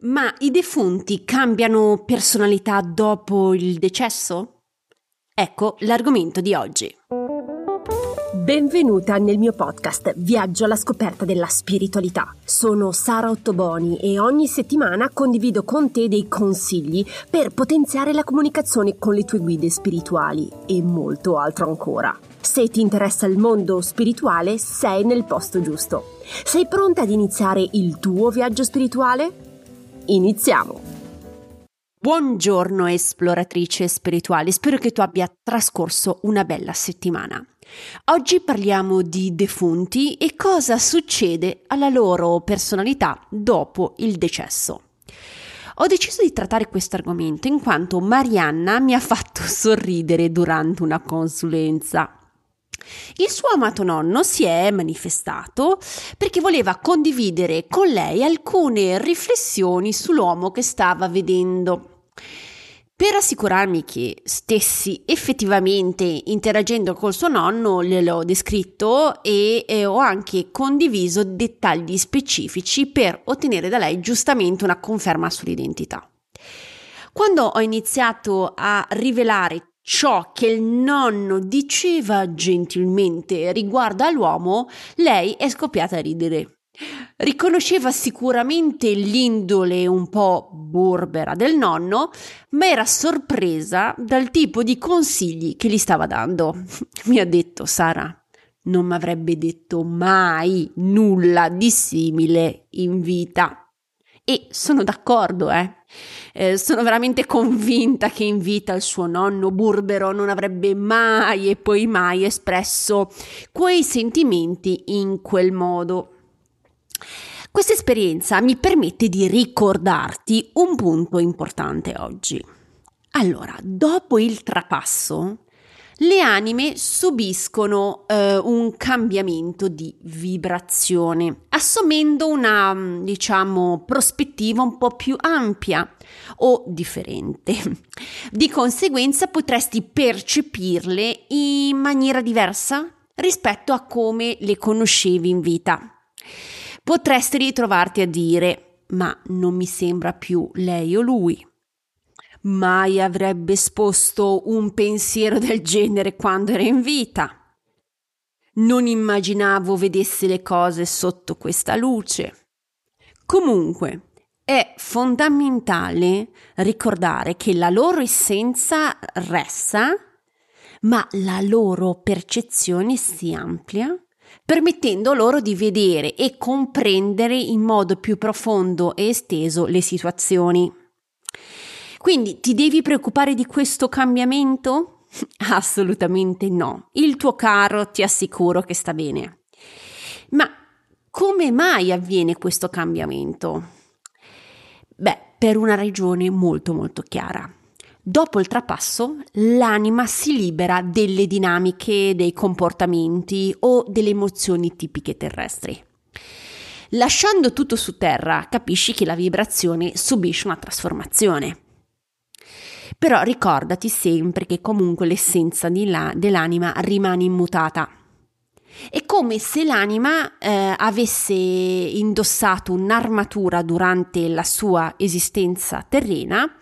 Ma i defunti cambiano personalità dopo il decesso? Ecco l'argomento di oggi. Benvenuta nel mio podcast Viaggio alla scoperta della spiritualità. Sono Sara Ottoboni e ogni settimana condivido con te dei consigli per potenziare la comunicazione con le tue guide spirituali e molto altro ancora. Se ti interessa il mondo spirituale, sei nel posto giusto. Sei pronta ad iniziare il tuo viaggio spirituale? Iniziamo! Buongiorno esploratrice spirituale, spero che tu abbia trascorso una bella settimana. Oggi parliamo di defunti e cosa succede alla loro personalità dopo il decesso. Ho deciso di trattare questo argomento in quanto Marianna mi ha fatto sorridere durante una consulenza. Il suo amato nonno si è manifestato perché voleva condividere con lei alcune riflessioni sull'uomo che stava vedendo. Per assicurarmi che stessi effettivamente interagendo col suo nonno, gliel'ho descritto e, e, ho anche condiviso dettagli specifici per ottenere da lei giustamente una conferma sull'identità. Quando ho iniziato a rivelare ciò che il nonno diceva gentilmente riguardo all'uomo, lei è scoppiata a ridere. Riconosceva sicuramente l'indole un po' burbera del nonno, ma era sorpresa dal tipo di consigli che gli stava dando. Mi ha detto Sara, non mi avrebbe detto mai nulla di simile in vita. E sono d'accordo, eh. eh. sono veramente convinta che in vita il suo nonno burbero non avrebbe mai e poi mai espresso quei sentimenti in quel modo. Questa esperienza mi permette di ricordarti un punto importante oggi. Allora, dopo il trapasso, le anime subiscono eh, un cambiamento di vibrazione, assumendo una, diciamo, prospettiva un po' più ampia o differente. Di conseguenza potresti percepirle in maniera diversa rispetto a come le conoscevi in vita. Potresti ritrovarti a dire ma non mi sembra più lei o lui mai avrebbe esposto un pensiero del genere quando era in vita. Non immaginavo vedesse le cose sotto questa luce. Comunque, è fondamentale ricordare che la loro essenza resta, ma la loro percezione si amplia, permettendo loro di vedere e comprendere in modo più profondo e esteso le situazioni. Quindi ti devi preoccupare di questo cambiamento? Assolutamente no. Il tuo caro ti assicuro che sta bene. Ma come mai avviene questo cambiamento? Beh, per una ragione molto molto chiara. Dopo il trapasso, l'anima si libera delle dinamiche, dei comportamenti o delle emozioni tipiche terrestri. Lasciando tutto su terra, capisci che la vibrazione subisce una trasformazione. Però ricordati sempre che comunque l'essenza la, dell'anima rimane immutata. È come se l'anima eh, avesse indossato un'armatura durante la sua esistenza terrena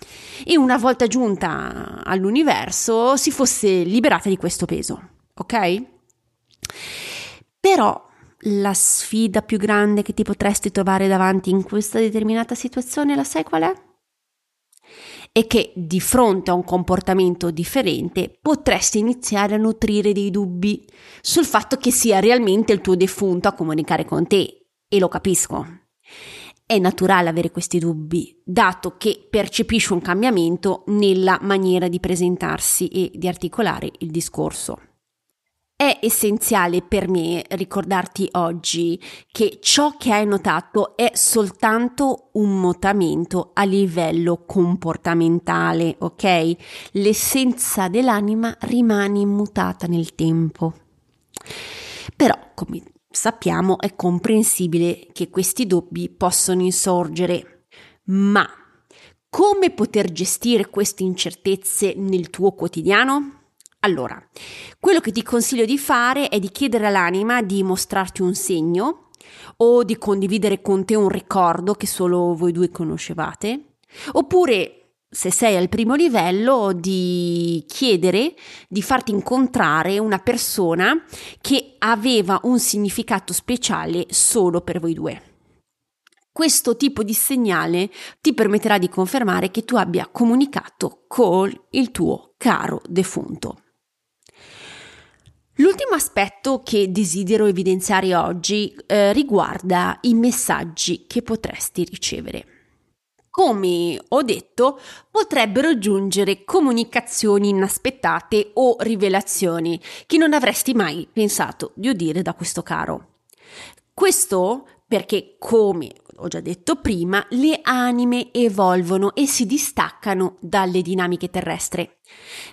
e una volta giunta all'universo si fosse liberata di questo peso, ok? Però la sfida più grande che ti potresti trovare davanti in questa determinata situazione, la sai qual è? E che di fronte a un comportamento differente potresti iniziare a nutrire dei dubbi sul fatto che sia realmente il tuo defunto a comunicare con te. E lo capisco. È naturale avere questi dubbi, dato che percepisci un cambiamento nella maniera di presentarsi e di articolare il discorso. È essenziale per me ricordarti oggi che ciò che hai notato è soltanto un mutamento a livello comportamentale, ok? L'essenza dell'anima rimane immutata nel tempo. Però, come sappiamo, è comprensibile che questi dubbi possono insorgere, ma come poter gestire queste incertezze nel tuo quotidiano? Allora, quello che ti consiglio di fare è di chiedere all'anima di mostrarti un segno o di condividere con te un ricordo che solo voi due conoscevate, oppure se sei al primo livello, di chiedere di farti incontrare una persona che aveva un significato speciale solo per voi due. Questo tipo di segnale ti permetterà di confermare che tu abbia comunicato con il tuo caro defunto. L'ultimo aspetto che desidero evidenziare oggi eh, riguarda i messaggi che potresti ricevere. Come ho detto, potrebbero giungere comunicazioni inaspettate o rivelazioni che non avresti mai pensato di udire da questo caro. Questo perché, come ho già detto prima, le anime evolvono e si distaccano dalle dinamiche terrestri.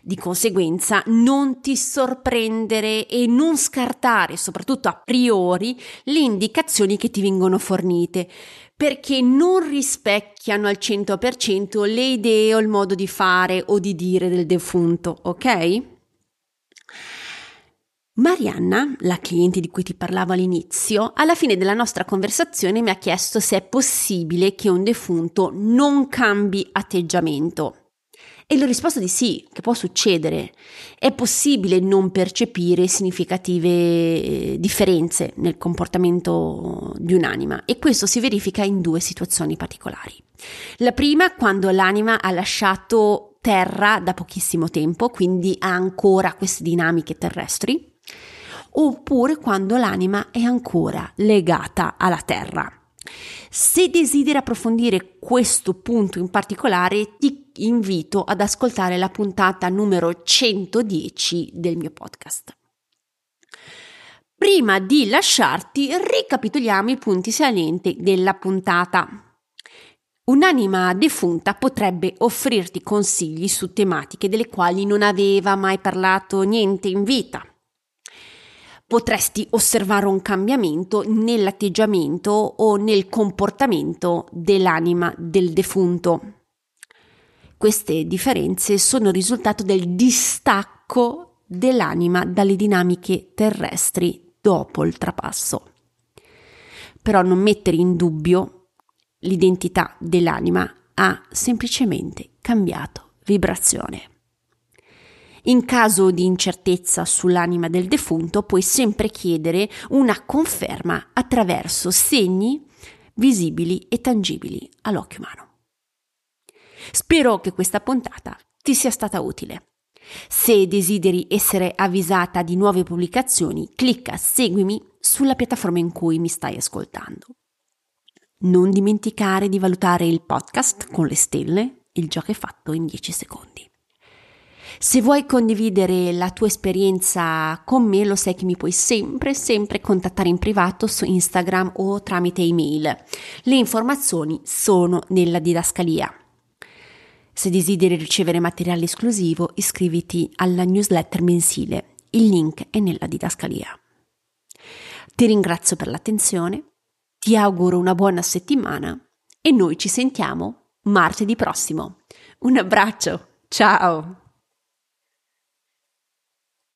Di conseguenza, non ti sorprendere e non scartare, soprattutto a priori, le indicazioni che ti vengono fornite, perché non rispecchiano al 100% le idee o il modo di fare o di dire del defunto, ok? Marianna, la cliente di cui ti parlavo all'inizio, alla fine della nostra conversazione mi ha chiesto se è possibile che un defunto non cambi atteggiamento. E le ho risposto di sì, che può succedere. È possibile non percepire significative eh, differenze nel comportamento di un'anima e questo si verifica in due situazioni particolari. La prima quando l'anima ha lasciato terra da pochissimo tempo, quindi ha ancora queste dinamiche terrestri, oppure quando l'anima è ancora legata alla terra. Se desideri approfondire questo punto in particolare, ti invito ad ascoltare la puntata numero 110 del mio podcast. Prima di lasciarti, ricapitoliamo i punti salienti della puntata. Un'anima defunta potrebbe offrirti consigli su tematiche delle quali non aveva mai parlato niente in vita potresti osservare un cambiamento nell'atteggiamento o nel comportamento dell'anima del defunto. Queste differenze sono il risultato del distacco dell'anima dalle dinamiche terrestri dopo il trapasso. Però non mettere in dubbio l'identità dell'anima ha semplicemente cambiato vibrazione. In caso di incertezza sull'anima del defunto puoi sempre chiedere una conferma attraverso segni visibili e tangibili all'occhio umano. Spero che questa puntata ti sia stata utile. Se desideri essere avvisata di nuove pubblicazioni, clicca seguimi sulla piattaforma in cui mi stai ascoltando. Non dimenticare di valutare il podcast con le stelle, il gioco è fatto in 10 secondi. Se vuoi condividere la tua esperienza con me, lo sai che mi puoi sempre, sempre contattare in privato su Instagram o tramite email. Le informazioni sono nella didascalia. Se desideri ricevere materiale esclusivo, iscriviti alla newsletter mensile. Il link è nella didascalia. Ti ringrazio per l'attenzione, ti auguro una buona settimana e noi ci sentiamo martedì prossimo. Un abbraccio, ciao!